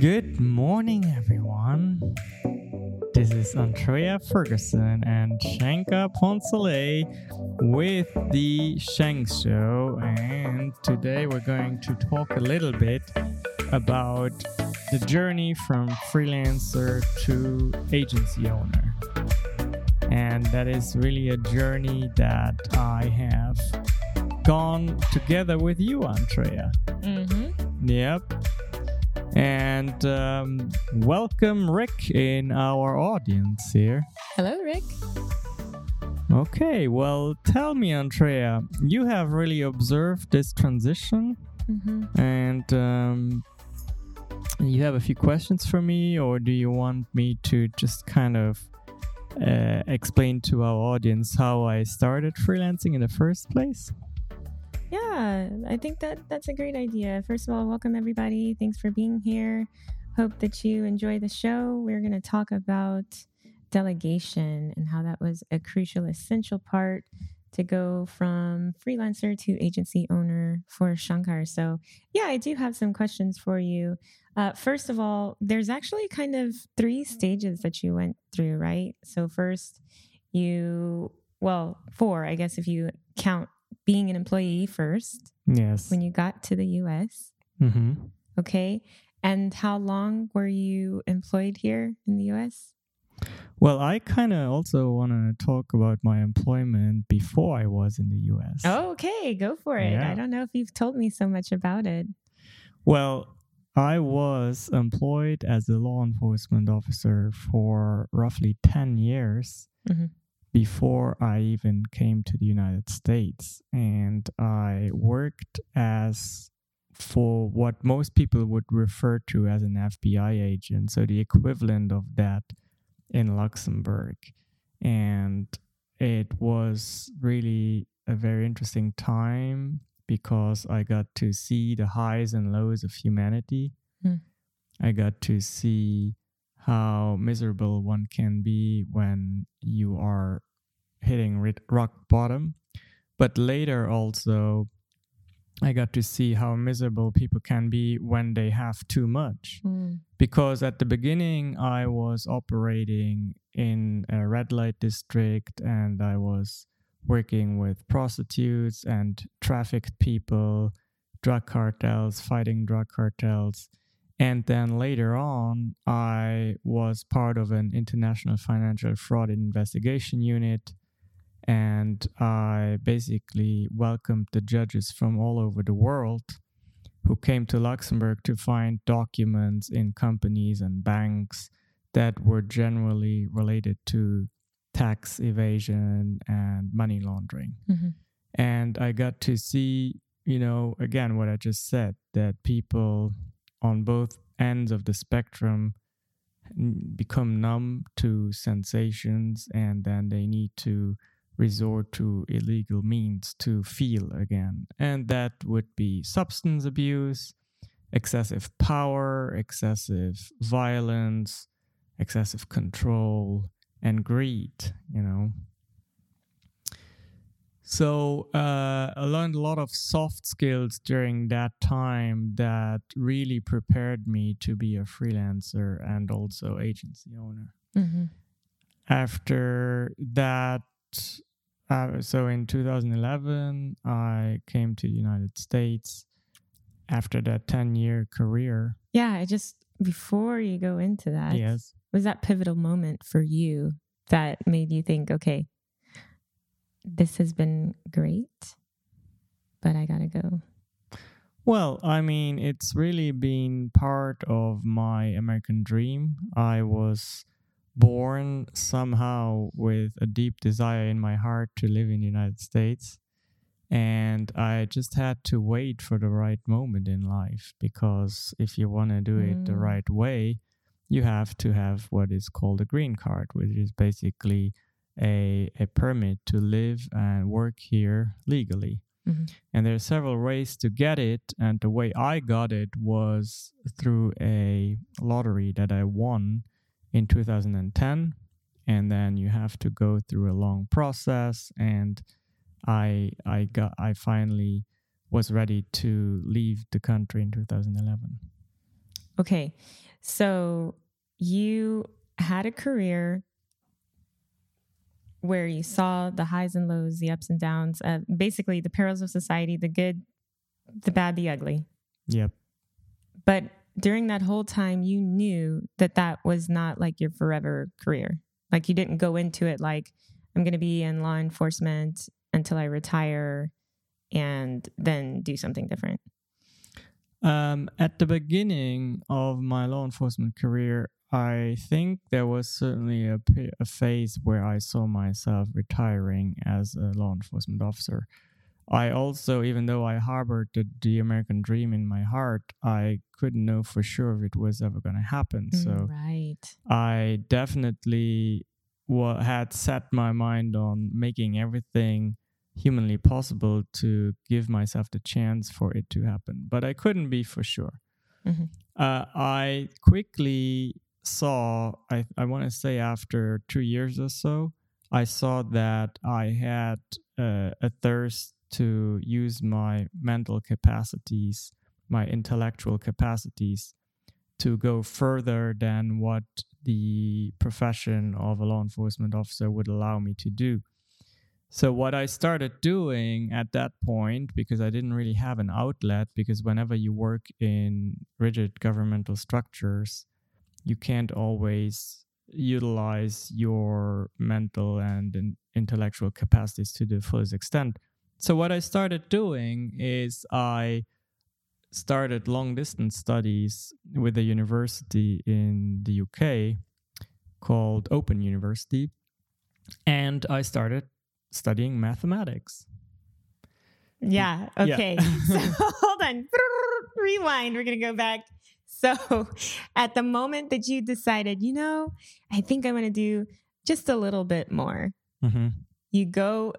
Good morning, everyone. This is Antréa Ferguson and Shankar Poncelet with the Shank Show, and today we're going to talk a little bit about the journey from freelancer to agency owner. And that is really a journey that I have gone together with you, Antréa. Mm-hmm. Yep. And um, welcome, Rick, in our audience here. Hello, Rick. Okay, well, tell me, Antréa, you have really observed this transition, Mm-hmm. and um, you have a few questions for me, or do you want me to just kind of uh, explain to our audience how I started freelancing in the first place? Yeah, I think that that's a great idea. First of all, welcome everybody. Thanks for being here. Hope that you enjoy the show. We're going to talk about delegation and how that was a crucial, essential part to go from freelancer to agency owner for Shankar. So, yeah, I do have some questions for you. Uh, first of all, there's actually kind of three stages that you went through, right? So, first, you, well, four, I guess, if you count being an employee first Yes. when you got to the US. mm-hmm. Okay. And how long were you employed here in the US? Well, I kind of also want to talk about my employment before I was in the US. Okay, go for it. Yeah. I don't know if you've told me so much about it. Well, I was employed as a law enforcement officer for roughly 10 years Mhm. Before I even came to the United States. And I worked as for what most people would refer to as an FBI agent, so the equivalent of that in Luxembourg. And it was really a very interesting time because I got to see the highs and lows of humanity. Hmm. I got to see how miserable one can be when you are hitting rock bottom. But later also, I got to see how miserable people can be when they have too much Mm. because at the beginning I was operating in a red light district and I was working with prostitutes and trafficked people, drug cartels, fighting drug cartels. And then later on, I was part of an international financial fraud investigation unit. And I basically welcomed the judges from all over the world who came to Luxembourg to find documents in companies and banks that were generally related to tax evasion and money laundering. Mhm. And I got to see, you know, again, what I just said that people on both ends of the spectrum become numb to sensations and then they need to resort to illegal means to feel again. And that would be substance abuse, excessive power, excessive violence, excessive control, and greed, you know. So uh, I learned a lot of soft skills during that time that really prepared me to be a freelancer and also agency owner. Mhm. after that uh, so in 2011 i came to the united states after that 10 year career. Yeah, I just, before you go into that, yes. was that pivotal moment for you that made you think, okay, this has been great, but I gotta go? well i mean it's really been part of my american dream i was born somehow with a deep desire in my heart to live in the united states and i just had to wait for the right moment in life because if you want to do it the Mm. right way you have to have what is called a green card which is basically a, a permit to live and work here legally Mhm. and there are several ways to get it and the way i got it was through a lottery that i won in 2010 and then you have to go through a long process and i i got i finally was ready to leave the country in 2011 Okay. So you had a career where you saw the highs and lows, the ups and downs, uh, basically the perils of society, the good, the bad, the ugly. Yep. But during that whole time, you knew that that was not like your forever career. Like you didn't go into it like, I'm going to be in law enforcement until I retire and then do something different. Um, at the beginning of my law enforcement career, I think there was certainly a, a phase where I saw myself retiring as a law enforcement officer. I also, even though I harbored the, the American dream in my heart, I couldn't know for sure if it was ever going to happen. Mm, so right. I definitely wa- had set my mind on making everything humanly possible to give myself the chance for it to happen. But I couldn't be for sure. Mhm. Uh, I quickly saw, I, I want to say after two years or so, I saw that I had uh, a thirst to use my mental capacities, my intellectual capacities, to go further than what the profession of a law enforcement officer would allow me to do. So, what I started doing at that point, because I didn't really have an outlet, because whenever you work in rigid governmental structures, you can't always utilize your mental and intellectual capacities to the fullest extent. So, what I started doing is I started long distance studies with a university in the UK called Open University. And I started studying mathematics. Yeah. Yeah. Okay. so hold on. Rewind. We're going to go back. So at the moment that you decided, you know, I think I'm going to do just a little bit more, Mm-hmm. you go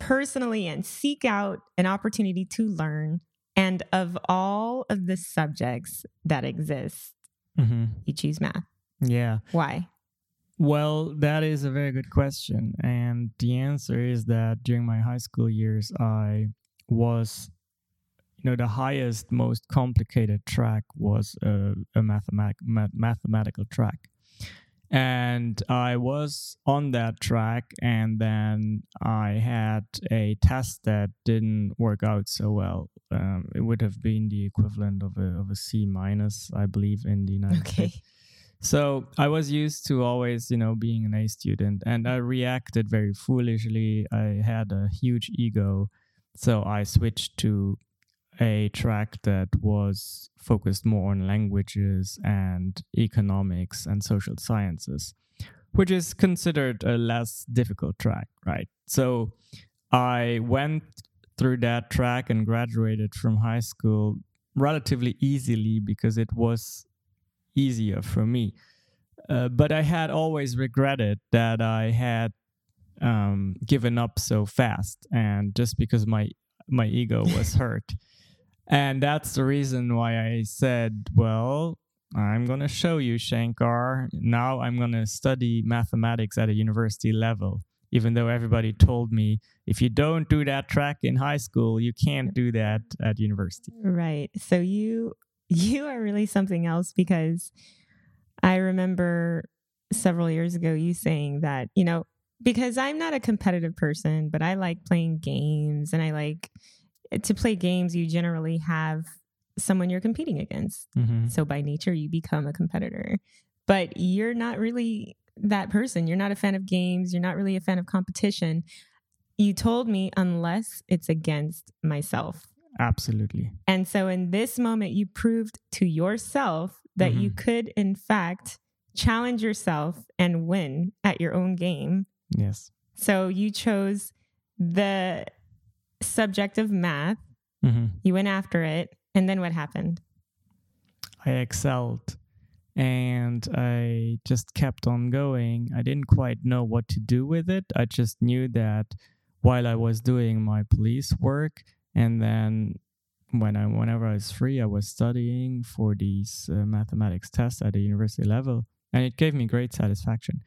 personally and seek out an opportunity to learn. And of all of the subjects that exist, Mm-hmm. you choose math. Yeah. Why? Well, that is a very good question. And the answer is that during my high school years, I was, you know, the highest, most complicated track was a, a mathematic, math, mathematical track. And I was on that track, and then I had a test that didn't work out so well. Um, it would have been the equivalent of a, of a C minus, I believe, in the United Okay. States. So I was used to always, you know, being an A student, and I reacted very foolishly. I had a huge ego, so I switched to a track that was focused more on languages and economics and social sciences, which is considered a less difficult track, right? So I went through that track and graduated from high school relatively easily because it was easier for me. Uh, but I had always regretted that I had um, given up so fast, and just because my my ego was hurt, and that's the reason why I said, "Well, I'm gonna show you, Shankar. Now I'm gonna study mathematics at a university level." Even though everybody told me if you don't do that track in high school, you can't do that at university. Right. So you you are really something else because I remember several years ago you saying that, you know, because I'm not a competitive person, but I like playing games and I like to play games you generally have someone you're competing against. Mm-hmm. So by nature you become a competitor. But you're not really that person. You're not a fan of games, you're not really a fan of competition. You told me unless it's against myself. Absolutely. And so in this moment, you proved to yourself that you Mhm. could, in fact, challenge yourself and win at your own game. Yes. So you chose the subject of math, Mm-hmm. you went after it. And then what happened? I excelled and I just kept on going. I didn't quite know what to do with it. I just knew that while I was doing my police work and then when I whenever I was free I was studying for these uh, mathematics tests at the university level and it gave me great satisfaction.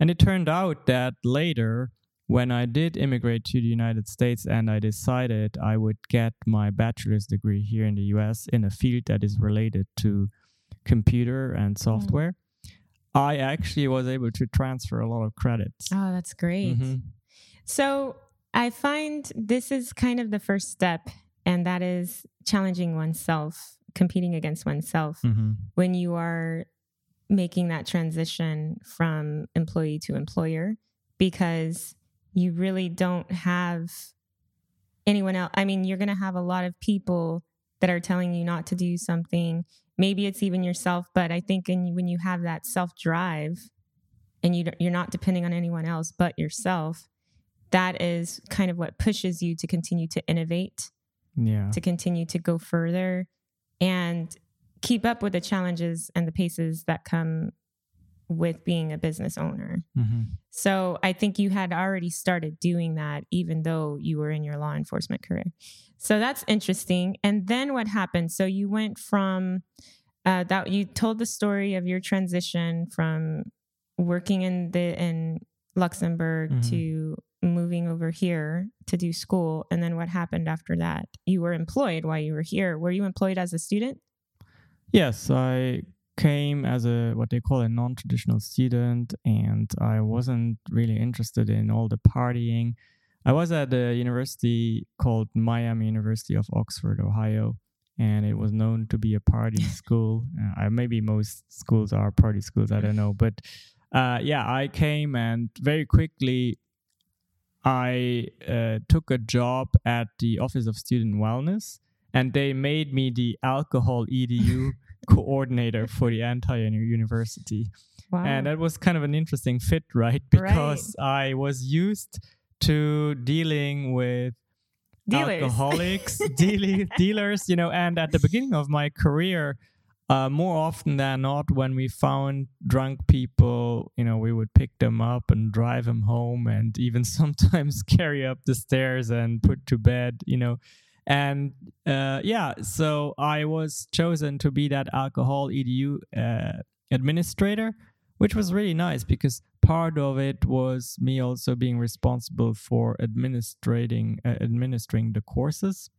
And it turned out that later when I did immigrate to the United States and I decided I would get my bachelor's degree here in the US in a field that is related to computer and software, I actually was able to transfer a lot of credits. Oh, that's great. Mhm. So I find this is kind of the first step, and that is challenging oneself, competing against oneself Mhm. when you are making that transition from employee to employer because you really don't have anyone else. I mean, you're going to have a lot of people that are telling you not to do something. Maybe it's even yourself, but I think in, when you have that self drive and you, you're not depending on anyone else but yourself, that is kind of what pushes you to continue to innovate Yeah. to continue to go further and keep up with the challenges and the paces that come with being a business owner. Mhm. So I think you had already started doing that even though you were in your law enforcement career. So that's interesting. And then what happened? So you went from uh, that you told the story of your transition from working in the in Luxembourg Mhm. to moving over here to do school. And then what happened after that? You were employed while you were here. Were you employed as a student? Yes, I came as a what they call a non-traditional student, and I wasn't really interested in all the partying. I was at a university called Miami University of Oxford, Ohio, and it was known to be a party school. Uh, maybe most schools are party schools. I don't know, but uh, yeah, I came and very quickly. I uh, took a job at the Office of Student Wellness, and they made me the AlcoholEdu coordinator for the entire uni- university Wow. and that was kind of an interesting fit right because i was used to dealing with Dealers. alcoholics dealing, dealers you know and at the beginning of my career uh, more often than not when we found drunk people you know we would pick them up and drive them home and even sometimes carry up the stairs and put to bed you know and uh, yeah so i was chosen to be that AlcoholEdu uh, administrator which was really nice because part of it was me also being responsible for administrating uh, administering the courses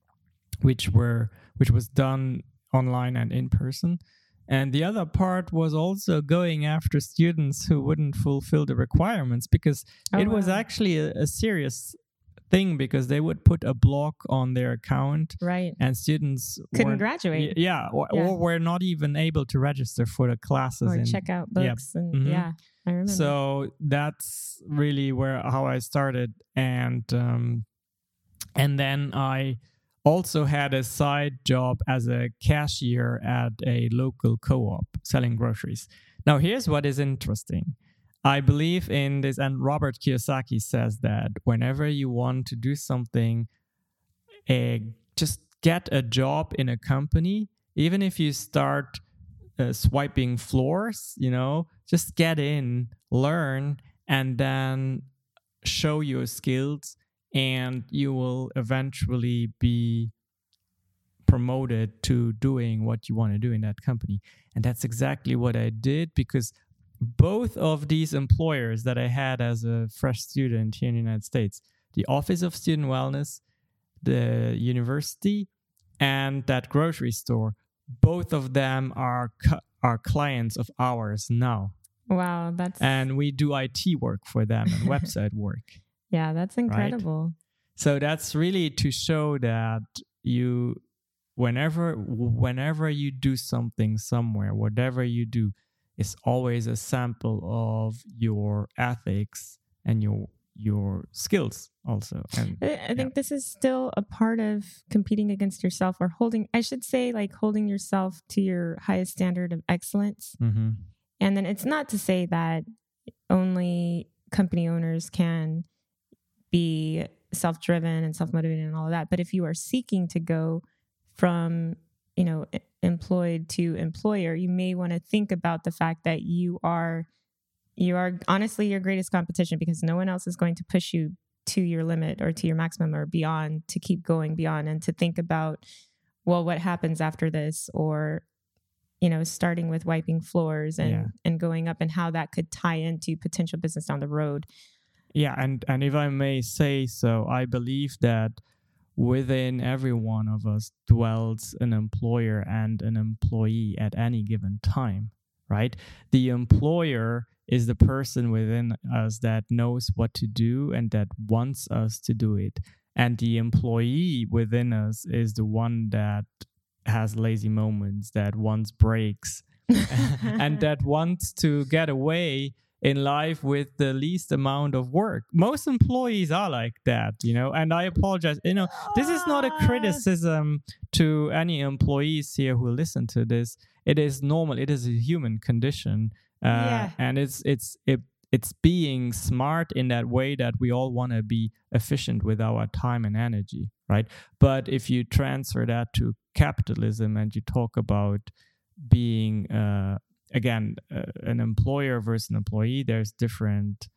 which were which was done online and in person and the other part was also going after students who wouldn't fulfill the requirements because Oh, it was wow. actually a, a serious thing because they would put a block on their account right. and students Couldn't graduate yeah, or, Yeah. or were not even able to register for the classes or in check out yeah. books and Mhm. yeah, I remember. so that's really where how I started, and um, and then I also had a side job as a cashier at a local co-op selling groceries. Now here's what is interesting. I believe in this, and Robert Kiyosaki says that whenever you want to do something, just get a job in a company, even if you start uh, swiping floors, you know, just get in, learn, and then show your skills, and you will eventually be promoted to doing what you want to do in that company. And that's exactly what I did because both of these employers that I had as a fresh student here in the United States, the Office of Student Wellness, the university, and that grocery store, both of them are cu- are clients of ours now, wow, that's and we do IT work for them and website work. yeah, that's incredible. So that's really to show that you, whenever whenever you do something somewhere, whatever you do, is always a sample of your ethics and your your skills also. And I, think this is still a part of competing against yourself or holding, I should say, like holding yourself to your highest standard of excellence. Mhm. And then it's not to say that only company owners can be self driven and self motivated and all of that. But if you are seeking to go from, you know, employed to employer, you may want to think about the fact that you are you are honestly your greatest competition because no one else is going to push you to your limit or to your maximum or beyond to keep going beyond and to think about well what happens after this or you know starting with wiping floors and Yeah. and going up and how that could tie into potential business down the road Yeah, and and if I may say so, I believe that within every one of us dwells an employer and an employee at any given time, right? The employer is the person within us that knows what to do and that wants us to do it. And the employee within us is the one that has lazy moments, that wants breaks, and that wants to get away in life with the least amount of work. Most employees are like that, you know, and I apologize. You know, this is not a Ah. criticism to any employees here who listen to this. It is normal. It is a human condition. Uh, Yeah. and it's it's it it's being smart in that way that we all want to be efficient with our time and energy, right? But if you transfer that to capitalism and you talk about being uh, again uh, an employer versus an employee, there's different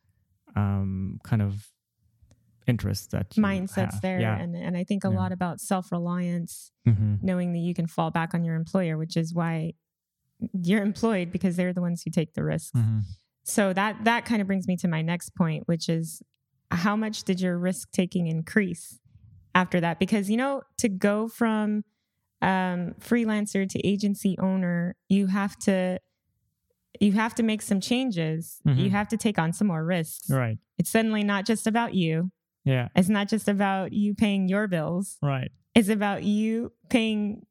um, kind of interests that you Mindsets have. there. Yeah. And, and I think a Yeah. lot about self reliance, Mhm. knowing that you can fall back on your employer, which is why you're employed because they're the ones who take the risks. Mhm. So that that kind of brings me to my next point, which is how much did your risk taking increase after that? Because you know, to go from um, freelancer to agency owner, you have to you have to make some changes. You Mhm. have to take on some more risks. Right. It's suddenly not just about you. Yeah. It's not just about you paying your bills. Right. It's about you paying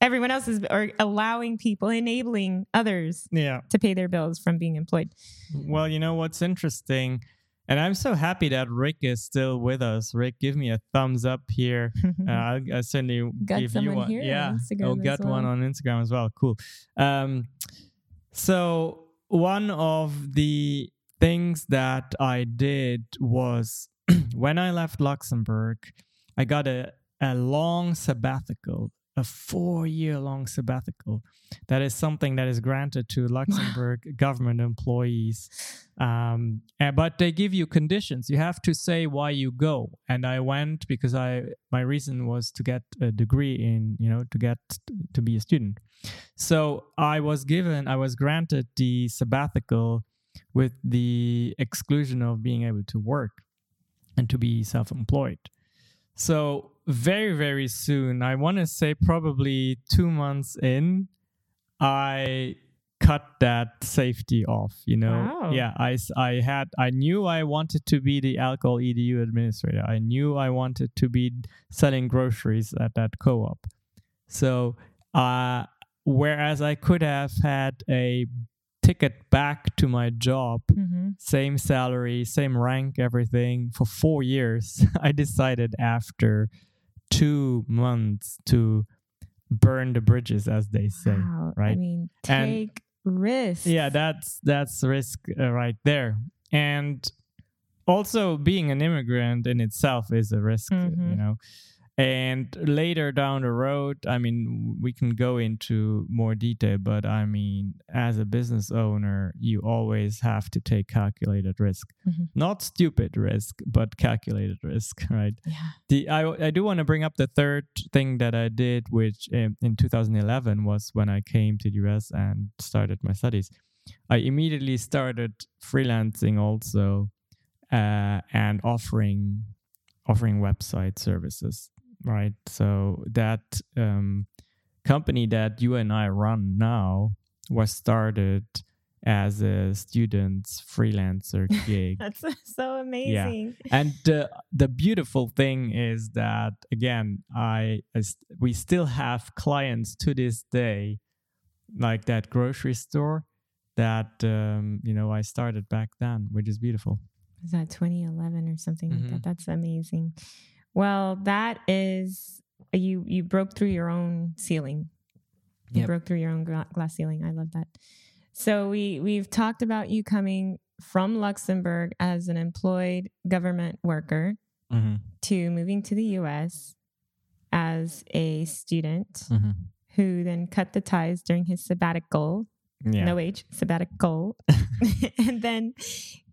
everyone else's or allowing people, enabling others Yeah. to pay their bills from being employed. Well, you know what's interesting, and I'm so happy that Rick is still with us. Rick, give me a thumbs up here. Uh, I'll, I'll certainly Mm-hmm. Got give you one. yeah. Oh, as got one on Instagram as well. Cool. Um, so one of the things that I did was when I left Luxembourg, I got a, a long sabbatical, a four year long sabbatical. That is something that is granted to Luxembourg government employees. Um, and- but they give you conditions. You have to say why you go. And I went because I my reason was to get a degree in, you know, to get to be a student. So I was given, I was granted the sabbatical with the exclusion of being able to work and to be self employed. So, very, very soon, I want to say probably two months in, I cut that safety off you know Wow. yeah I, I had i knew i wanted to be the AlcoholEdu administrator i knew i wanted to be selling groceries at that co-op so uh whereas i could have had a ticket back to my job Mhm. same salary, same rank, everything for four years. I decided after two months to burn the bridges, as they say. Wow. I right? mean, And- take risks. Yeah, that's that's risk uh, right there, and also being an immigrant in itself is a risk, you Mhm. know. And later down the road, I mean, we can go into more detail, but I mean, as a business owner, you always have to take calculated risk, Mhm. not stupid risk, but calculated risk, right? Yeah. The I I do want to bring up the third thing that I did, which in, in 2011 was when I came to the US and started my studies. I immediately started freelancing also, uh, and offering offering website services. Right, so that um, company that you and I run now was started as a student's freelancer gig. That's so amazing. Yeah. And the the beautiful thing is that again, I, I st- we still have clients to this day, like that grocery store that um, you know I started back then, which is beautiful. Is that 2011 or something like Mhm. that? That's amazing. Well, that is you. You broke through your own ceiling. You Yep. broke through your own glass ceiling. I love that. So we we've talked about you coming from Luxembourg as an employed government worker mm-hmm. to moving to the U.S. as a student mm-hmm. who then cut the ties during his sabbatical. Yeah. No age sabbatical, and then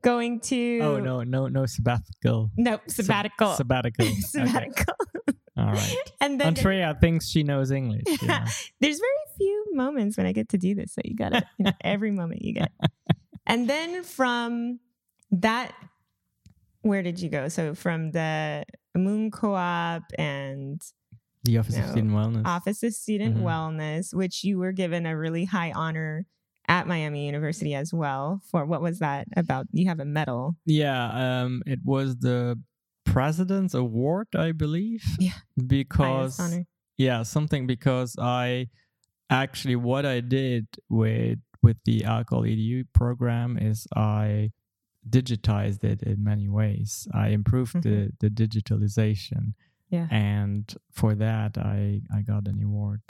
going to oh no, no, no sabbatical. no sabbatical Sabbatical. Okay. sabbatical, All right. and then Antréa thinks she knows English. you know. there's very few moments when I get to do this, so you gotta you know, every moment you get. And then from that, where did you go? So from the Moon Co-op and The Office No. of Student Wellness. Office of Student Mhm. Wellness, which you were given a really high honor at Miami University as well. For what was that about? You have a medal. Yeah, um, it was the President's Award, I believe. Yeah. Because honor. yeah, something because I actually what I did with with the AlcoholEdu program is I digitized it in many ways. I improved the the digitalization, Yeah. and for that I I got an award.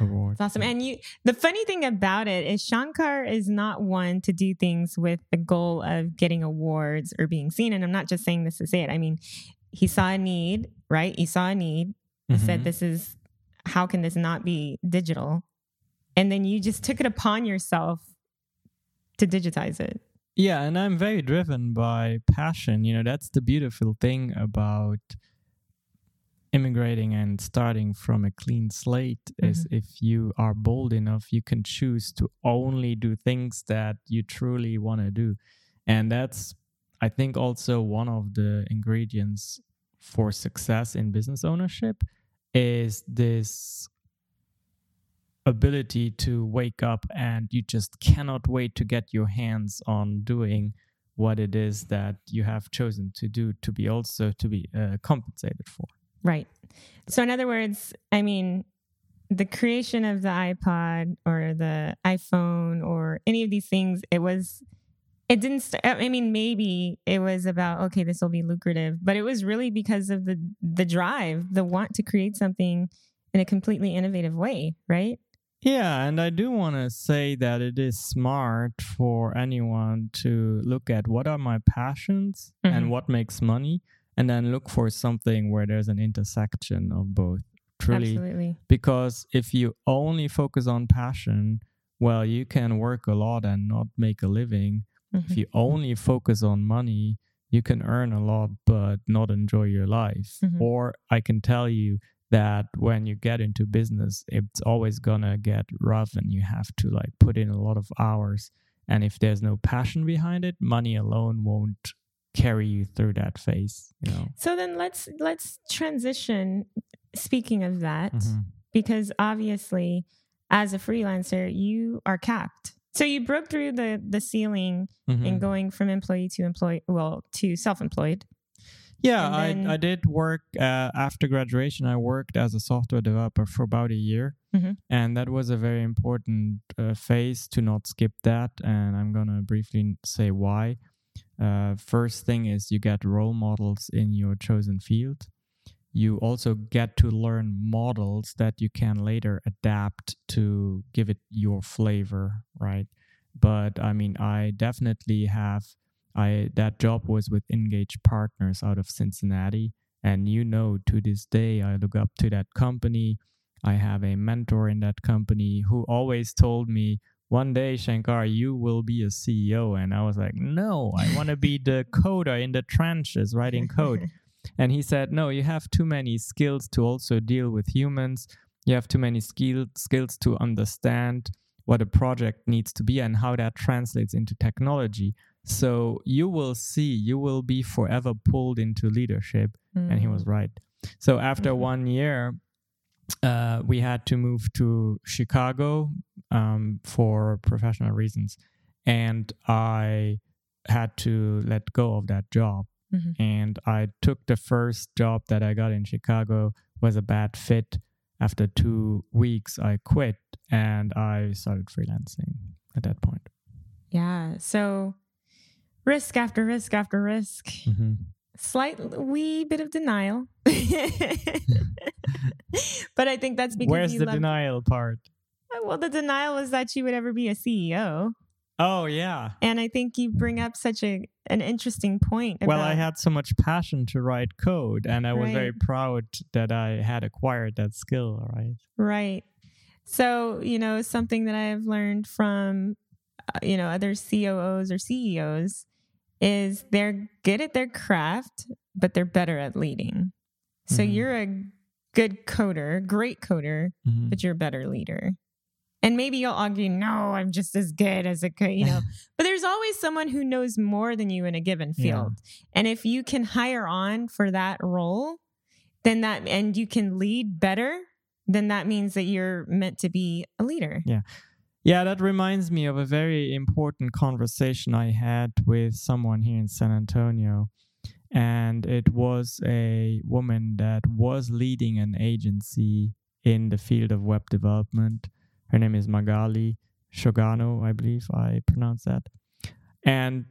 Award. It's awesome. And you the funny thing about it is Shankar is not one to do things with the goal of getting awards or being seen. And I'm not just saying this to say it. I mean, he saw a need, right? He saw a need, He said Mhm. this is how can this not be digital? And then you just took it upon yourself to digitize it. Yeah, and I'm very driven by passion. You know, that's the beautiful thing about immigrating and starting from a clean slate is if you are bold enough, you can choose to only do things that you truly want to do. And that's I think also one of the ingredients for success in business ownership is this ability to wake up and you just cannot wait to get your hands on doing what it is that you have chosen to do to be also to be uh, compensated for Right. So, in other words, I mean, the creation of the iPod or the iPhone or any of these things, it was, it didn't, st- I mean, maybe it was about, okay, this will be lucrative, but it was really because of the, the drive, the want to create something in a completely innovative way, right? yeah and i do want to say that it is smart for anyone to look at what are my passions Mhm. and what makes money and then look for something where there's an intersection of both truly Absolutely. because if you only focus on passion well you can work a lot and not make a living Mhm. if you only focus on money you can earn a lot but not enjoy your life Mhm. or i can tell you that when you get into business it's always gonna get rough and you have to like put in a lot of hours and if there's no passion behind it money alone won't carry you through that phase you know So then let's let's transition. Speaking of that, Mhm. because obviously, as a freelancer, you are capped. So you broke through the the ceiling Mhm. in going from employee to employee, well, to self-employed. Yeah, then- I I did work uh, after graduation. I worked as a software developer for about a year, Mhm. and that was a very important uh, phase to not skip that. And I'm gonna briefly say why. Uh, first thing is you get role models in your chosen field. You also get to learn models that you can later adapt to give it your flavor, right? But I mean, I definitely have I that job was with Engage Partners out of Cincinnati, and you know to this day I look up to that company. I have a mentor in that company who always told me, "One day, Shankar, you will be a CEO," and I was like, "No, I want to be the coder in the trenches writing code." And he said, "No, you have too many skills to also deal with humans. You have too many skill, skills to understand what a project needs to be and how that translates into technology. So you will see, you will be forever pulled into leadership." And he was right. So after Mhm. one year, uh, we had to move to Chicago um, for professional reasons, and I had to let go of that job Mhm. and I took the first job that I got in Chicago was a bad fit. After two weeks, I quit and I started freelancing at that point. Yeah. So risk after risk after risk, slight wee bit of denial. but I think that's because Where's the love- denial part? Well, the denial is that you would ever be a CEO. Oh yeah. And I think you bring up such a an interesting point. About, Well, I had so much passion to write code, and I was very proud that I had acquired that skill. Right. Right. So, you know, something that I have learned from, uh, you know, other COOs or CEOs is they're good at their craft, but they're better at leading. So Mhm. you're a good coder, great coder, Mhm. but you're a better leader. And maybe you'll argue, no, I'm just as good as a, co-, you know, but there's always someone who knows more than you in a given Yeah. field. And if you can hire on for that role, then that and you can lead better, then that means that you're meant to be a leader. Yeah. Yeah, that reminds me of a very important conversation I had with someone here in San Antonio. And it was a woman that was leading an agency in the field of web development. Her name is Magali Shogano, I believe I pronounce that. And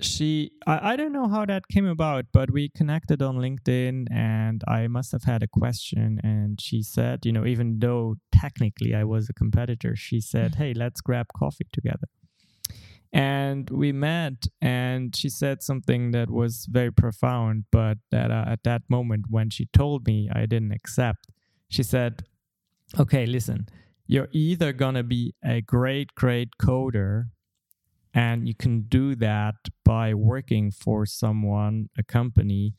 she I, I don't know how that came about but we connected on linkedin and i must have had a question and she said you know even though technically i was a competitor she said hey let's grab coffee together. And we met and she said something that was very profound but that uh, at that moment when she told me i didn't accept. She said okay listen you're either going to be a great great coder and you can do that by working for someone, a company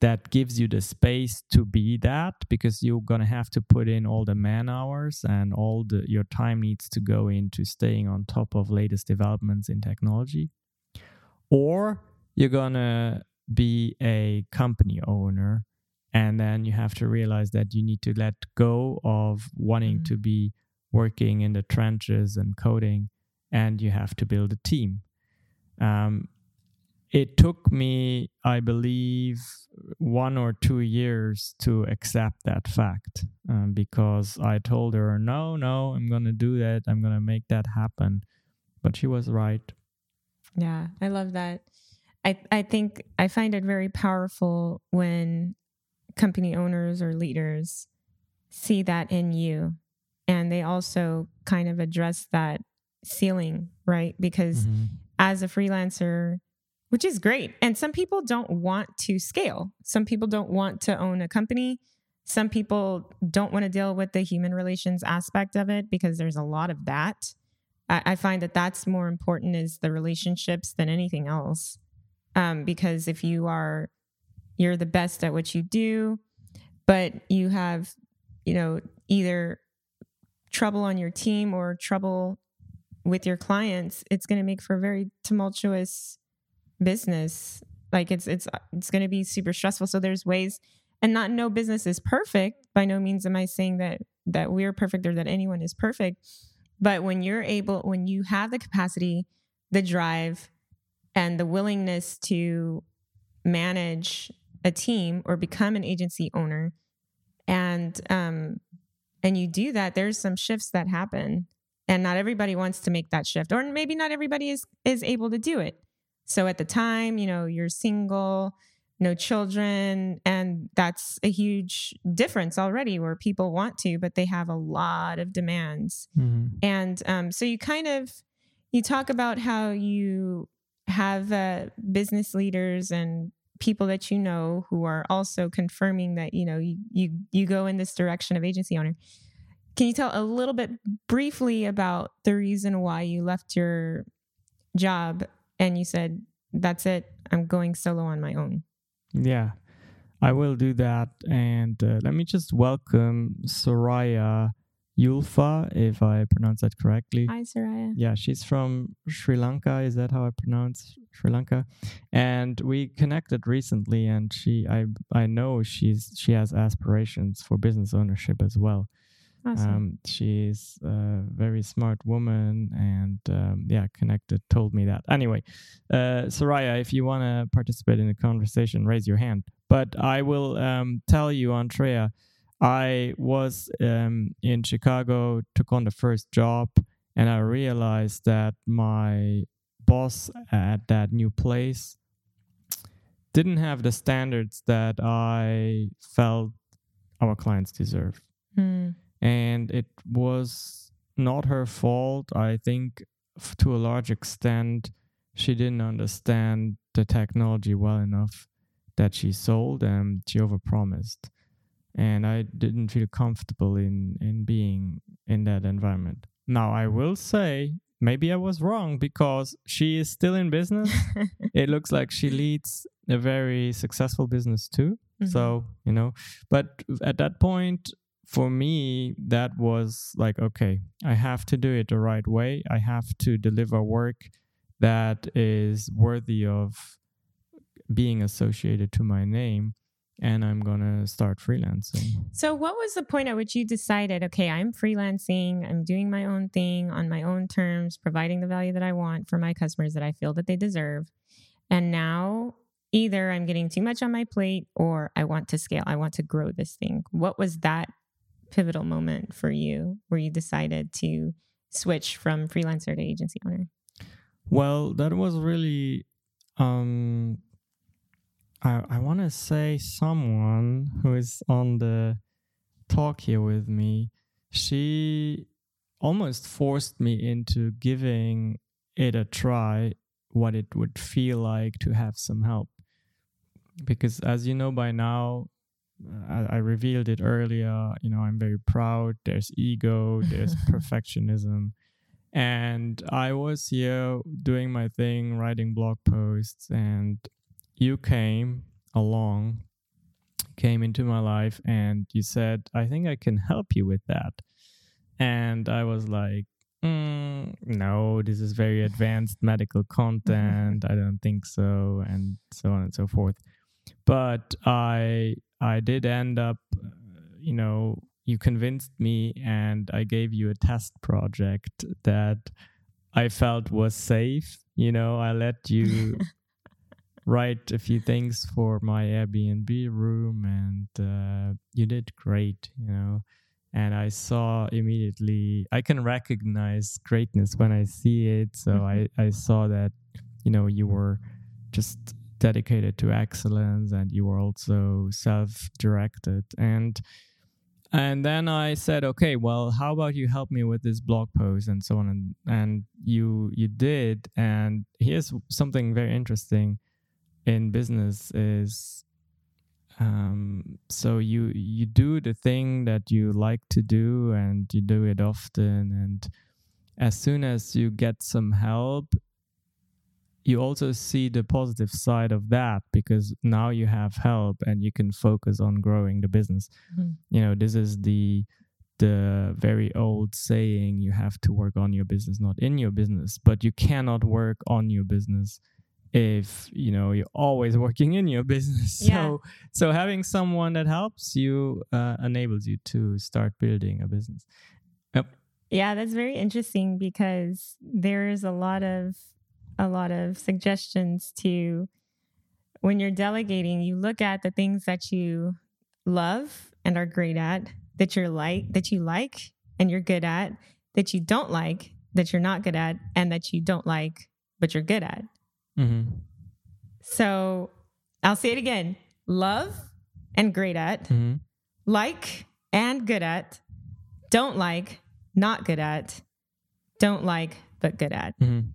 that gives you the space to be that because you're going to have to put in all the man hours and all the your time needs to go into staying on top of latest developments in technology or you're going to be a company owner and then you have to realize that you need to let go of wanting mm-hmm. to be working in the trenches and coding and you have to build a team. Um, it took me, I believe, one or two years to accept that fact um, because I told her, no, no, I'm going to do that. I'm going to make that happen. But she was right. Yeah, I love that. I, I think I find it very powerful when company owners or leaders see that in you and they also kind of address that ceiling, right? Because mm-hmm. as a freelancer, which is great, and some people don't want to scale, some people don't want to own a company. Some people don't want to deal with the human relations aspect of it because there's a lot of that. I, I find that that's more important is the relationships than anything else. Um, because if you are, you're the best at what you do, but you have, you know, either trouble on your team or trouble with your clients, it's going to make for a very tumultuous business. Like it's it's it's going to be super stressful. So there's ways, and not no business is perfect. By no means am I saying that that we're perfect or that anyone is perfect. But when you're able, when you have the capacity, the drive, and the willingness to manage a team or become an agency owner, and um, and you do that, there's some shifts that happen and not everybody wants to make that shift or maybe not everybody is is able to do it. So at the time you know you're single no children and that's a huge difference already where people want to but they have a lot of demands. Mm-hmm. and um, so you kind of you talk about how you have uh, business leaders and people that you know who are also confirming that you know you you, you go in this direction of agency owner can you tell a little bit briefly about the reason why you left your job and you said, that's it, I'm going solo on my own? Yeah, I will do that. And uh, let me just welcome Soraya Yulfa, if I pronounce that correctly. Hi, Soraya. Yeah, she's from Sri Lanka. Is that how I pronounce Sri Lanka? And we connected recently, and she, I, I know she's she has aspirations for business ownership as well. Awesome. Um, she's a very smart woman and um, yeah, connected, told me that. Anyway, uh, Soraya, if you want to participate in the conversation, raise your hand. But I will um, tell you, Antréa, I was um, in Chicago, took on the first job, and I realized that my boss at that new place didn't have the standards that I felt our clients deserve. Mm and it was not her fault. I think to a large extent, she didn't understand the technology well enough that she sold and she overpromised. And I didn't feel comfortable in, in being in that environment. Now, I will say, maybe I was wrong because she is still in business. it looks like she leads a very successful business too. Mm-hmm. So, you know, but at that point, for me, that was like, okay, I have to do it the right way. I have to deliver work that is worthy of being associated to my name. and I'm gonna start freelancing. So, what was the point at which you decided, okay, I'm freelancing, I'm doing my own thing on my own terms, providing the value that I want for my customers that I feel that they deserve, and now either I'm getting too much on my plate or I want to scale, I want to grow this thing. What was that pivotal moment for you where you decided to switch from freelancer to agency owner? Well, that was really um I I want to say someone who is on the talk here with me. She almost forced me into giving it a try what it would feel like to have some help because as you know by now I, I, revealed it earlier you know i'm very proud there's ego there's perfectionism. And i was here doing my thing writing blog posts and you came along came into my life and you said i think i can help you with that. And i was like mm, no this is very advanced medical content. I don't think so and so on and so forth. But I I did end up, you know, you convinced me, and I gave you a test project that I felt was safe. You know, I let you write a few things for my Airbnb room, and uh, you did great. You know, and I saw immediately I can recognize greatness when I see it. So mm-hmm. I I saw that you know you were just dedicated to excellence and you were also self-directed. And and then I said, okay, well, how about you help me with this blog post and so on, and and you you did, and here's something very interesting in business is, um, so you you do the thing that you like to do, and you do it often, and as soon as you get some help, you also see the positive side of that because now you have help and you can focus on growing the business mm-hmm. you know this is the the very old saying you have to work on your business not in your business but you cannot work on your business if you know you're always working in your business yeah. so so having someone that helps you uh, enables you to start building a business yep yeah that's very interesting because there's a lot of a lot of suggestions to when you're delegating, you look at the things that you love and are great at, that you're like, that you like and you're good at, that you don't like, that you're not good at, and that you don't like, but you're good at. Mm-hmm. So I'll say it again love and great at, mm-hmm. like and good at, don't like, not good at, don't like, but good at. Mm-hmm.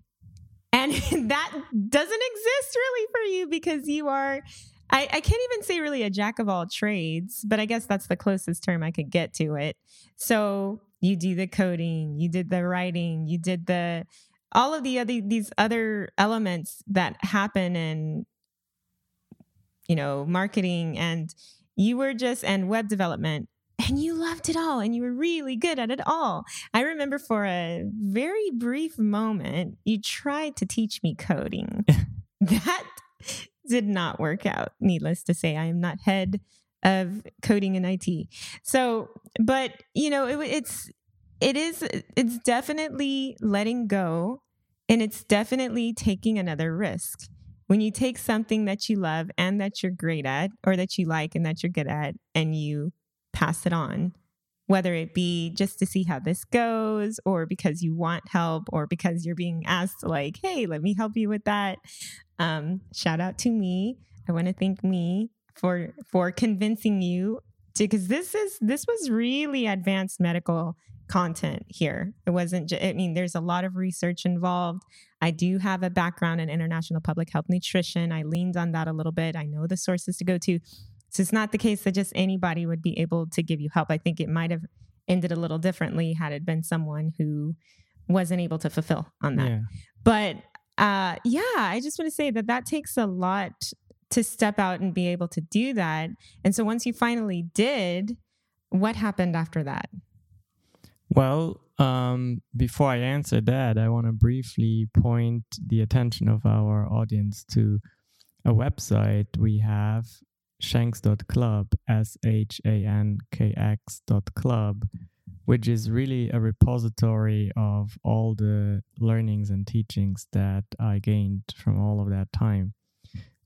And that doesn't exist really for you because you are, I, I can't even say really a jack of all trades, but I guess that's the closest term I could get to it. So you do the coding, you did the writing, you did the, all of the other, these other elements that happen in, you know, marketing and you were just, and web development and you loved it all and you were really good at it all. I remember for a very brief moment, you tried to teach me coding. that did not work out, needless to say. I am not head of coding and IT. So, but you know, it, it's, it is, it's definitely letting go and it's definitely taking another risk. When you take something that you love and that you're great at, or that you like and that you're good at, and you pass it on, whether it be just to see how this goes, or because you want help, or because you're being asked, like, hey, let me help you with that. Um, shout out to me. I want to thank me for for convincing you to because this is this was really advanced medical content here. It wasn't just, I mean, there's a lot of research involved. I do have a background in international public health nutrition. I leaned on that a little bit. I know the sources to go to. So it's not the case that just anybody would be able to give you help. I think it might have ended a little differently had it been someone who wasn't able to fulfill on that. Yeah. But uh, yeah, I just want to say that that takes a lot to step out and be able to do that. And so once you finally did, what happened after that? Well, um, before I answer that, I want to briefly point the attention of our audience to a website we have shankx.club, S H A N K X dot club, which is really a repository of all the learnings and teachings that I gained from all of that time.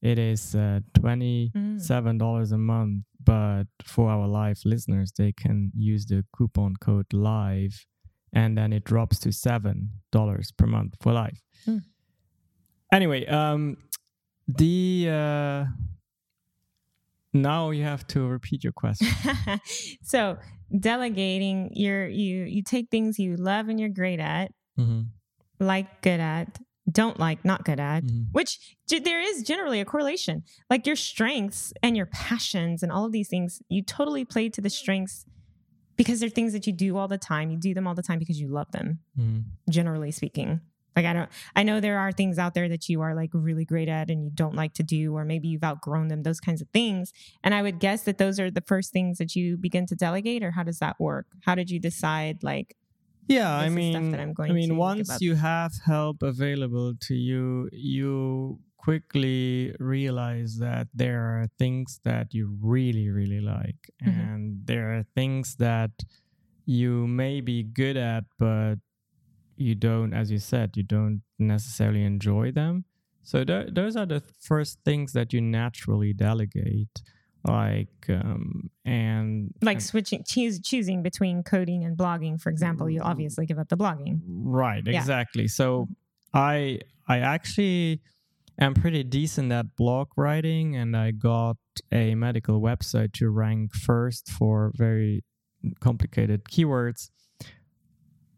It is uh, $27 a month, but for our live listeners, they can use the coupon code LIVE and then it drops to $7 per month for life. Mm. Anyway, um, the. Uh, now you have to repeat your question. so delegating, you're you you take things you love and you're great at, mm-hmm. like good at, don't like not good at, Mhm. which g- there is generally a correlation. Like your strengths and your passions and all of these things, you totally play to the strengths because they're things that you do all the time. You do them all the time because you love them. Mhm. generally speaking. Like I don't I know there are things out there that you are like really great at and you don't like to do or maybe you've outgrown them those kinds of things. And I would guess that those are the first things that you begin to delegate or how does that work? How did you decide like Yeah, I mean, stuff that I'm going I mean, once you have help available to you, you quickly realize that there are things that you really, really like, Mhm. and there are things that you may be good at, but you don't, as you said, you don't necessarily enjoy them. So th- those are the first things that you naturally delegate, like, um, and like and- switching choose, choosing between coding and blogging for example, you obviously give up the blogging. Right, Yeah. exactly. So I I actually am pretty decent at blog writing and I got a medical website to rank first for very complicated keywords.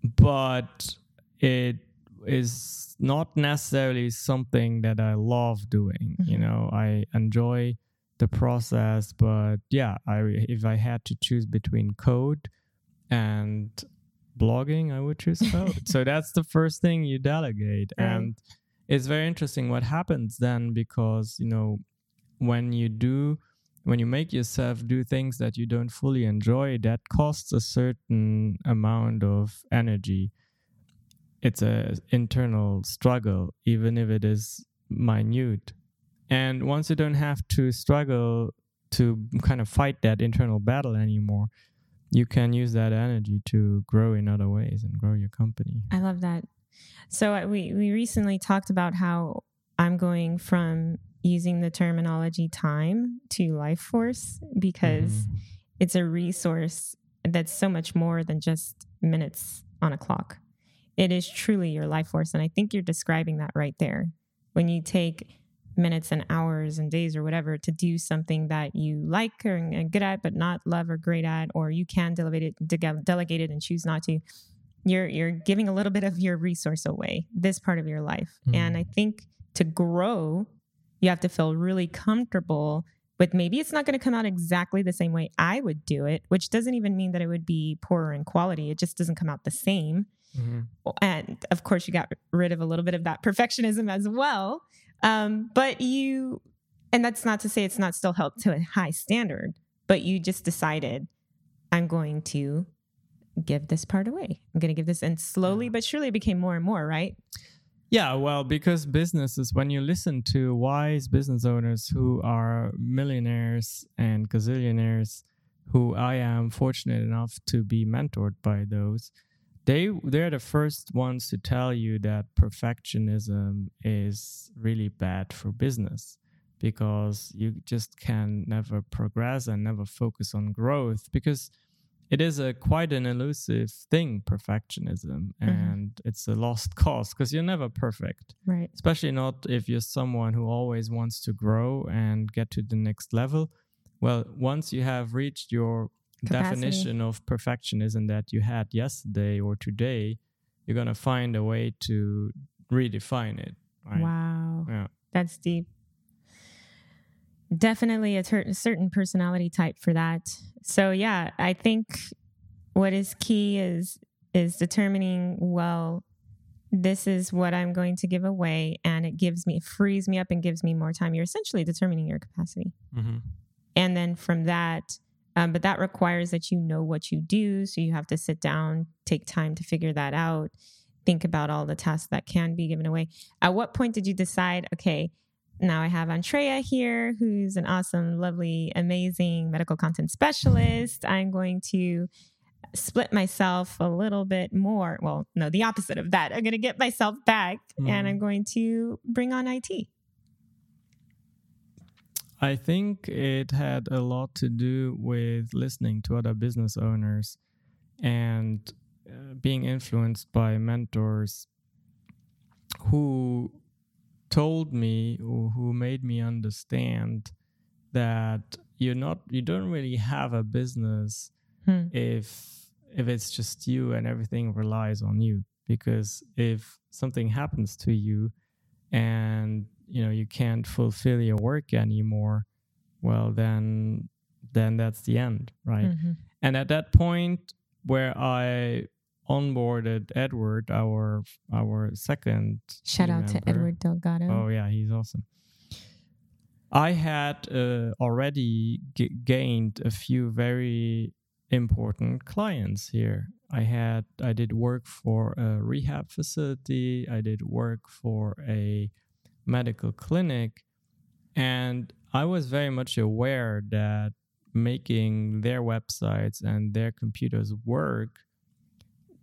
But it is not necessarily something that I love doing. You Mhm. know, I enjoy the process, but yeah, I if I had to choose between code and blogging, I would choose code. so that's the first thing you delegate. Right. And it's very interesting what happens then because, you know, when you do when you make yourself do things that you don't fully enjoy, that costs a certain amount of energy. It's a internal struggle, even if it is minute. And once you don't have to struggle to kind of fight that internal battle anymore, you can use that energy to grow in other ways and grow your company. I love that. So uh, we we recently talked about how I'm going from using the terminology time to life force because Mhm. it's a resource that's so much more than just minutes on a clock. It is truly your life force. And I think you're describing that right there. When you take minutes and hours and days or whatever to do something that you like or are good at, but not love or great at, or you can delegate it, de- delegate it and choose not to, you're you're giving a little bit of your resource away, this part of your life. And I mm. think to grow, you have to feel really comfortable with maybe it's not going to come out exactly the same way I would do it, which doesn't even mean that it would be poorer in quality. It just doesn't come out the same. Mhm. And of course, you got rid of a little bit of that perfectionism as well. Um, but you, and that's not to say it's not still held to a high standard, but you just decided, I'm going to give this part away. I'm going to give this, and slowly Yeah. but surely it became more and more, right? Yeah, well, because businesses, when you listen to wise business owners who are millionaires and gazillionaires, who I am fortunate enough to be mentored by those, they they're the first ones to tell you that perfectionism is really bad for business because you just can never progress and never focus on growth because it is a quite an elusive thing perfectionism mm-hmm. and it's a lost cause because you're never perfect Right. especially not if you're someone who always wants to grow and get to the next level well once you have reached your Capacity. definition of perfectionism that you had yesterday or today you're going to find a way to redefine it right Wow. yeah That's deep. Definitely a ter- certain personality type for that. So yeah, I think what is key is is determining well this is what I'm going to give away and it gives me frees me up and gives me more time. You're essentially determining your capacity. mm-hmm. And then from that um, but that requires that you know what you do. So you have to sit down, take time to figure that out, think about all the tasks that can be given away. At what point did you decide, okay, now I have Antréa here, who's an awesome, lovely, amazing medical content specialist. I'm going to split myself a little bit more. Well, no, the opposite of that. I'm going to get myself back mm. and I'm going to bring on IT. I think it had a lot to do with listening to other business owners and uh, being influenced by mentors who told me or who made me understand that you're not you don't really have a business hmm. if if it's just you and everything relies on you because if something happens to you and you know you can't fulfill your work anymore well then then that's the end right mm-hmm. and at that point where i onboarded Edward, our our second. Shout out member. to Edward Delgado. Oh yeah, he's awesome. I had uh, already g- gained a few very important clients here. I had I did work for a rehab facility. I did work for a medical clinic, and I was very much aware that making their websites and their computers work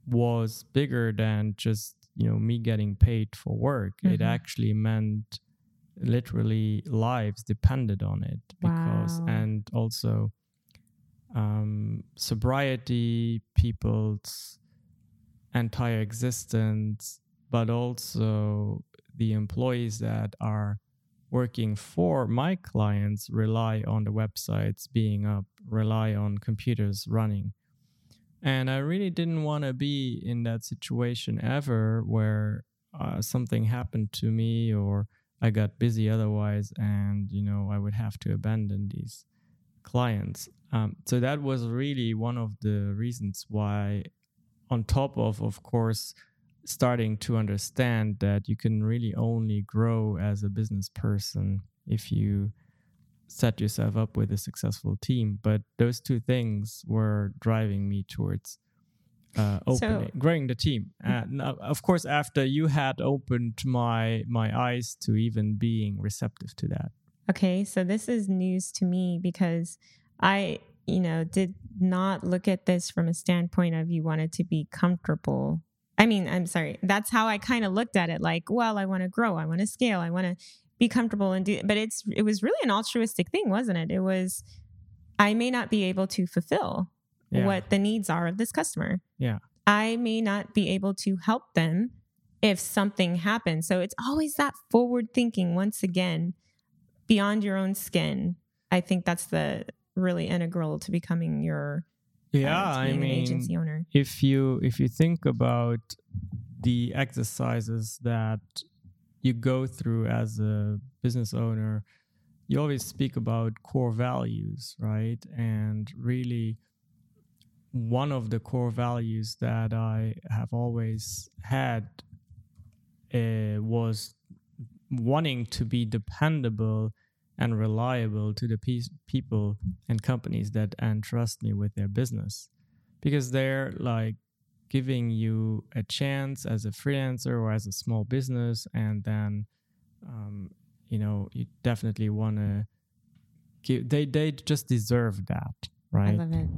was bigger than just you know me getting paid for work mm-hmm. it actually meant literally lives depended on it because wow. and also um, sobriety people's entire existence but also the employees that are working for my clients rely on the websites being up rely on computers running and I really didn't want to be in that situation ever where uh, something happened to me or I got busy otherwise, and you know I would have to abandon these clients. Um, so that was really one of the reasons why, on top of of course starting to understand that you can really only grow as a business person if you set yourself up with a successful team. But those two things were driving me towards uh, opening, so, growing the team. And uh, of course, after you had opened my my eyes to even being receptive to that. Okay, so this is news to me because I, you know, did not look at this from a standpoint of you wanted to be comfortable. I mean, I'm sorry. That's how I kind of looked at it. Like, well, I want to grow. I want to scale. I want to be comfortable and do but it's it was really an altruistic thing wasn't it it was i may not be able to fulfill yeah. what the needs are of this customer yeah i may not be able to help them if something happens so it's always that forward thinking once again beyond your own skin i think that's the really integral to becoming your yeah uh, i mean agency owner if you if you think about the exercises that you go through as a business owner, you always speak about core values, right? And really, one of the core values that I have always had uh, was wanting to be dependable and reliable to the pe- people and companies that entrust me with their business. Because they're like giving you a chance as a freelancer or as a small business and then um, you know you definitely want to give they they just deserve that right? i love it.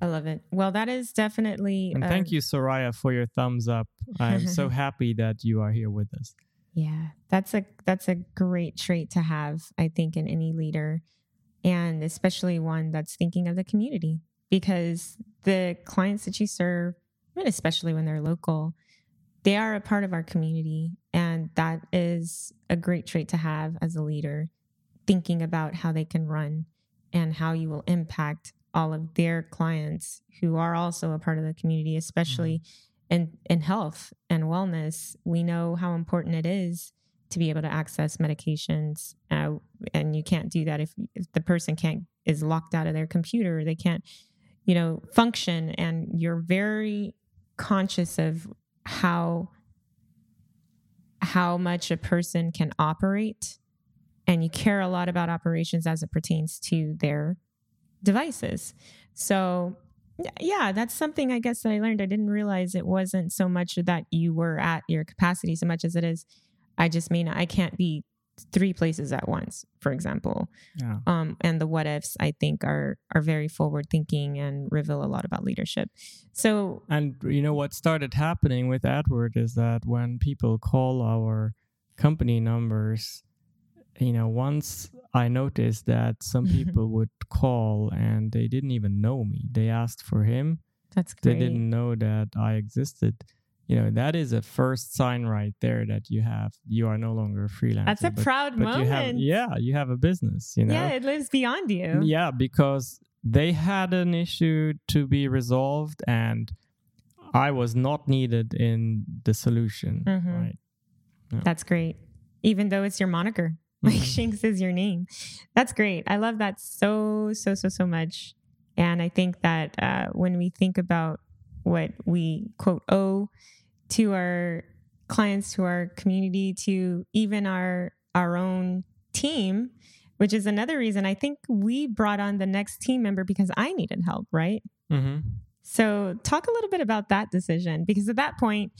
I love it. Well that is definitely and thank you soraya for your thumbs up. I'm so happy that you are here with us yeah that's a that's a great trait to have i think in any leader and especially one that's thinking of the community because the clients that you serve and especially when they're local, they are a part of our community. And that is a great trait to have as a leader, thinking about how they can run and how you will impact all of their clients who are also a part of the community, especially mm-hmm. In, in health and wellness. We know how important it is to be able to access medications. Uh, and you can't do that if, if the person can't is locked out of their computer, they can't, you know, function. And you're very conscious of how how much a person can operate and you care a lot about operations as it pertains to their devices so yeah that's something i guess that i learned i didn't realize it wasn't so much that you were at your capacity so much as it is i just mean i can't be three places at once, for example. Yeah. Um, and the what ifs, I think, are are very forward thinking and reveal a lot about leadership. So, And you know what started happening with Edward is that when people call our company numbers, you know, once I noticed that some people would call and they didn't even know me. They asked for him. that's great. They didn't know that I existed. You know, that is a first sign right there that you have you are no longer a freelancer. That's a but- proud but moment. you have yeah, you have a business, you know. Yeah, it lives beyond you. Yeah, because they had an issue to be resolved and I was not needed in the solution. Mhm. Right. That's great. Even though it's your moniker, like. Shanks is your name. That's great. I love that so, so, so, so much. And I think that uh, when we think about what we quote owe to our clients, to our community, to even our our own team, which is another reason I think we brought on the next team member because I needed help, right? Mhm. So, talk a little bit about that decision because at that point,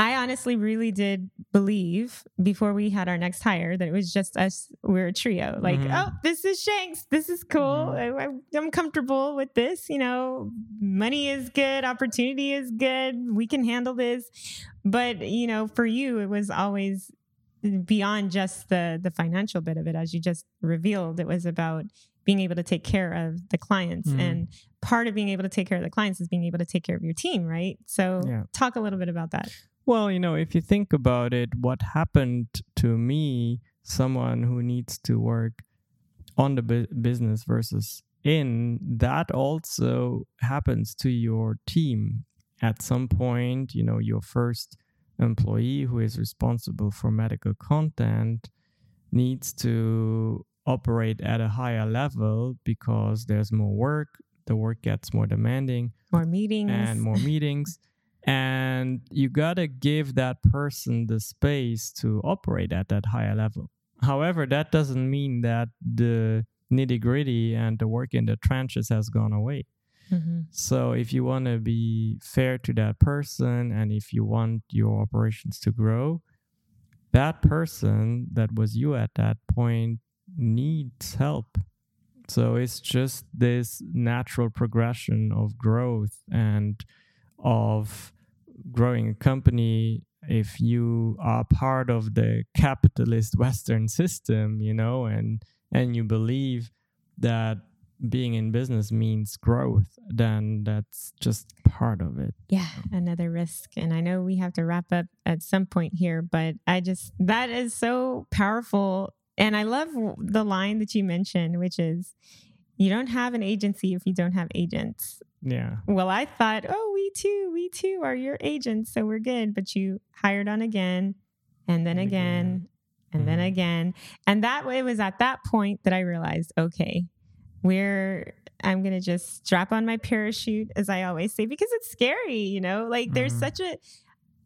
I honestly really did believe before we had our next hire that it was just us. We're a trio. Like, Mhm. oh, this is Shanks. This is cool. I, I- I'm comfortable with this. You know, money is good. Opportunity is good. We can handle this. But, you know, for you, it was always beyond just the the financial bit of it as you just revealed it was about being able to take care of the clients Mhm. and part of being able to take care of the clients is being able to take care of your team right so Yeah. talk a little bit about that Well, you know, if you think about it, what happened to me, someone who needs to work on the bu- business versus in, that also happens to your team. At some point, you know, your first employee who is responsible for medical content needs to operate at a higher level because there's more work, the work gets more demanding more meetings and more meetings. And you got to give that person the space to operate at that higher level. However, that doesn't mean that the nitty gritty and the work in the trenches has gone away. Mhm. So, if you want to be fair to that person and if you want your operations to grow, that person that was you at that point needs help. So, it's just this natural progression of growth and of growing a company if you are part of the capitalist western system you know and and you believe that being in business means growth then that's just part of it. Yeah another risk. And i know we have to wrap up at some point here but i just that is so powerful. And i love the line that you mentioned which is you don't have an agency if you don't have agents yeah Well, I thought, oh, we too, we too are your agents, so we're good. But you hired on again, and then again, and then Mhm. again, and that way was at that point that I realized, okay, we're. I'm gonna just strap on my parachute, as I always say, because it's scary. You know, like there's Mhm. such a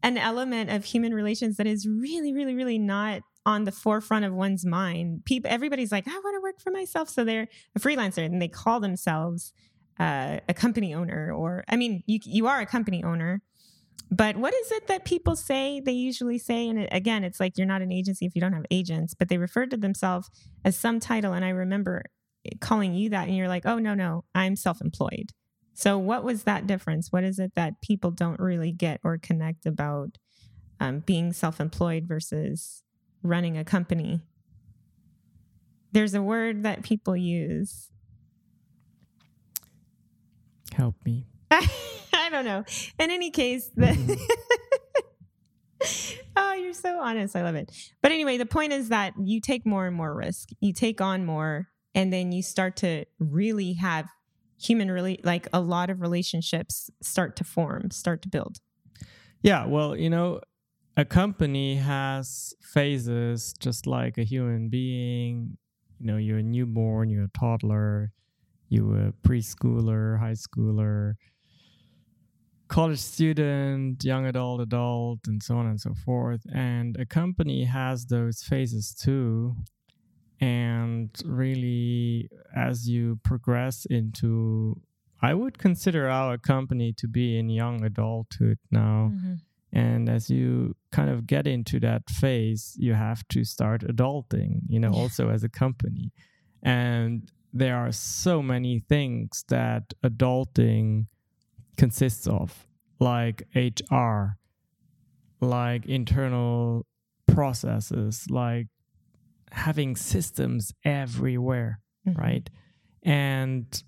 an element of human relations that is really, really, really not on the forefront of one's mind. People, everybody's like, I want to work for myself, so they're a freelancer, and they call themselves uh, a company owner or i mean you you are a company owner but what is it that people say they usually say? And again it's like you're not an agency if you don't have agents but they refer to themselves as some title. And i remember calling you that and you're like oh no no i'm self-employed. So what was that difference? What is it that people don't really get or connect about um, being self-employed versus running a company there's a word that people use help me I don't know. In any case, the mm-hmm. oh, you're so honest. I love it. But anyway, the point is that you take more and more risk. You take on more, and then you start to really have human really like a lot of relationships start to form, start to build. Yeah, well, you know, a company has phases just like a human being. You know, you're a newborn, you're a toddler, you're a preschooler, high schooler, college student, young adult, adult, and so on and so forth. And a company has those phases too. And really, as you progress into, I would consider our company to be in young adulthood now. Mm-hmm. And as you kind of get into that phase, you have to start adulting, you know, Yeah. also as a company. And there are so many things that adulting consists of, like HR, like internal processes, like having systems everywhere, Mhm. right? And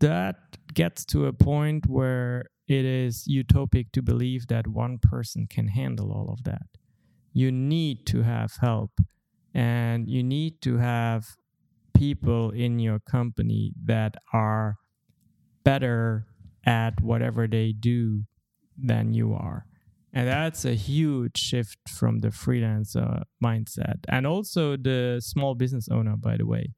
that gets to a point where it is utopic to believe that one person can handle all of that. You need to have help and you need to have people in your company that are better at whatever they do than you are. And that's a huge shift from the freelancer mindset and also the small business owner, by the way.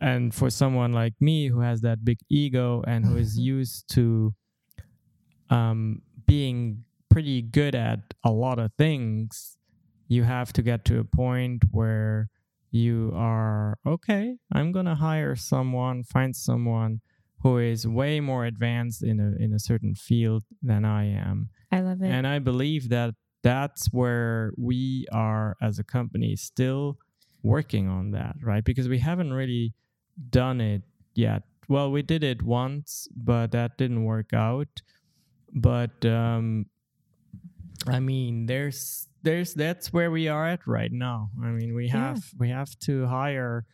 And for someone like me who has that big ego and who is used to um, being pretty good at a lot of things, you have to get to a point where you are okay, I'm going to hire someone, find someone who is way more advanced in a in a certain field than I am. I love it. And I believe that that's where we are as a company still working on that, right? Because we haven't really done it yet. Well, we did it once, but that didn't work out. But um I mean, there's there's that's where we are at right now. I mean, we Yeah. have we have to hire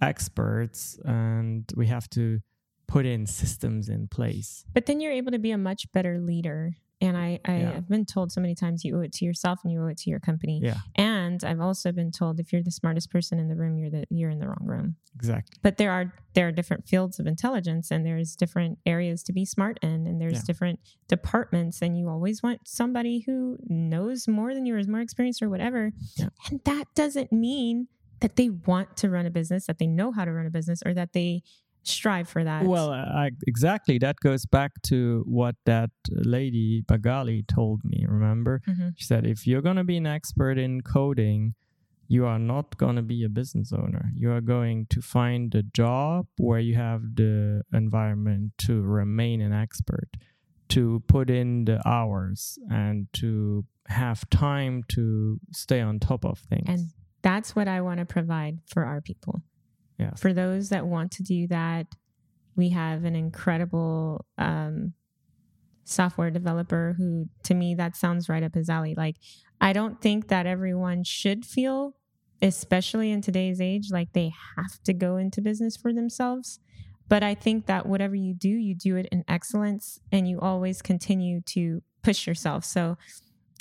experts and we have to put in systems in place. But then you're able to be a much better leader. And I, I Yeah. have been told so many times you owe it to yourself and you owe it to your company. Yeah. And I've also been told if you're the smartest person in the room, you're the you're in the wrong room. Exactly. But there are there are different fields of intelligence and there's different areas to be smart in and there's Yeah. different departments and you always want somebody who knows more than you or is more experienced or whatever. Yeah. And that doesn't mean that they want to run a business, that they know how to run a business or that they strive for that. Well, I, exactly. That goes back to what that lady Bagali told me. Remember, Mhm. she said, if you're going to be an expert in coding, you are not going to be a business owner. You are going to find a job where you have the environment to remain an expert, to put in the hours, and to have time to stay on top of things. And that's what I want to provide for our people. For those that want to do that, we have an incredible um, software developer who, to me, that sounds right up his alley. Like, I don't think that everyone should feel, especially in today's age, like they have to go into business for themselves. But I think that whatever you do, you do it in excellence and you always continue to push yourself. So,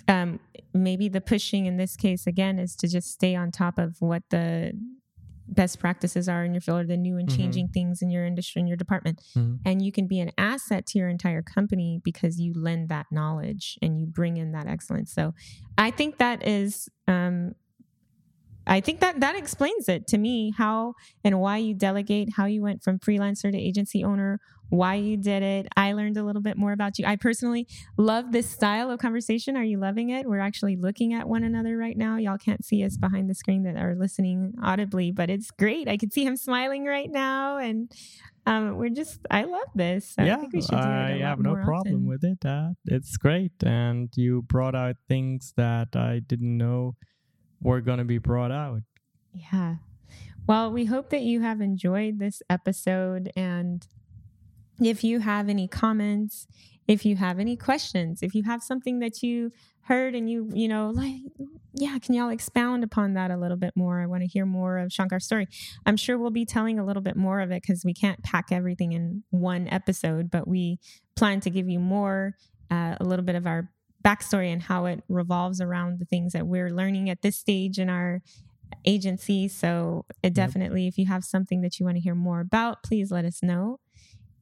um, maybe the pushing in this case again is to just stay on top of what the best practices are in your field or the new and Mhm. changing things in your industry in your department Mhm. and you can be an asset to your entire company because you lend that knowledge and you bring in that excellence so i think that is um, i think that that explains it to me how and why you delegate how you went from freelancer to agency owner why you did it. I learned a little bit more about you. I personally love this style of conversation. Are you loving it? We're actually looking at one another right now. Y'all can't see us behind the screen that are listening audibly but it's great. I can see him smiling right now and um, we're just i love this. I yeah, think we should do it a I have no problem often. with it. Uh, it's great, and you brought out things that I didn't know were going to be brought out. Yeah. Well, we hope that you have enjoyed this episode. And if you have any comments, if you have any questions, if you have something that you heard and you, you know, like, yeah, can y'all expound upon that a little bit more? I want to hear more of Shankar's story. I'm sure we'll be telling a little bit more of it because we can't pack everything in one episode, but we plan to give you more, uh, a little bit of our backstory and how it revolves around the things that we're learning at this stage in our agency. So it definitely, if you have something that you want to hear more about, please let us know.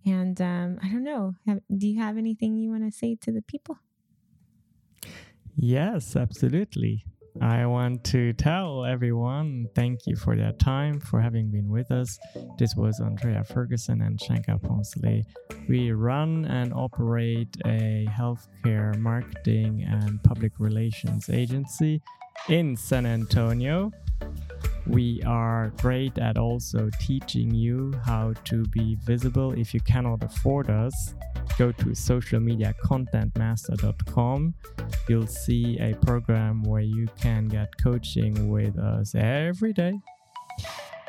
And um, I don't know, have, do you have anything you want to say to the people? Yes, absolutely. I want to tell everyone thank you for their time, for having been with us. This was Antréa Ferguson and Shankar Poncelet. We run and operate a healthcare marketing and public relations agency in San Antonio. We are great at also teaching you how to be visible if you cannot afford us. Go to socialmediacontentmaster.com. You'll see a program where you can get coaching with us every day.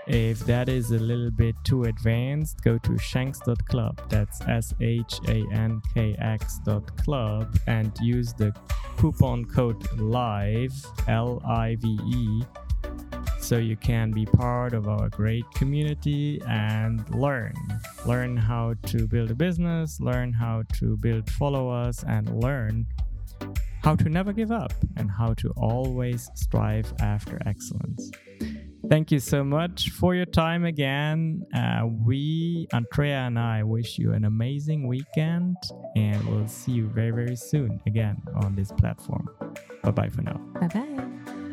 If that is a little bit too advanced, go to shankx.club. That's S H A N K X.club and use the coupon code LIVE, L I V E, so you can be part of our great community and learn. Learn how to build a business, learn how to build followers, and learn how to never give up and how to always strive after excellence. Thank you so much for your time again. Uh, we, Antréa and I, wish you an amazing weekend and we'll see you very, very soon again on this platform. Bye bye for now. Bye bye.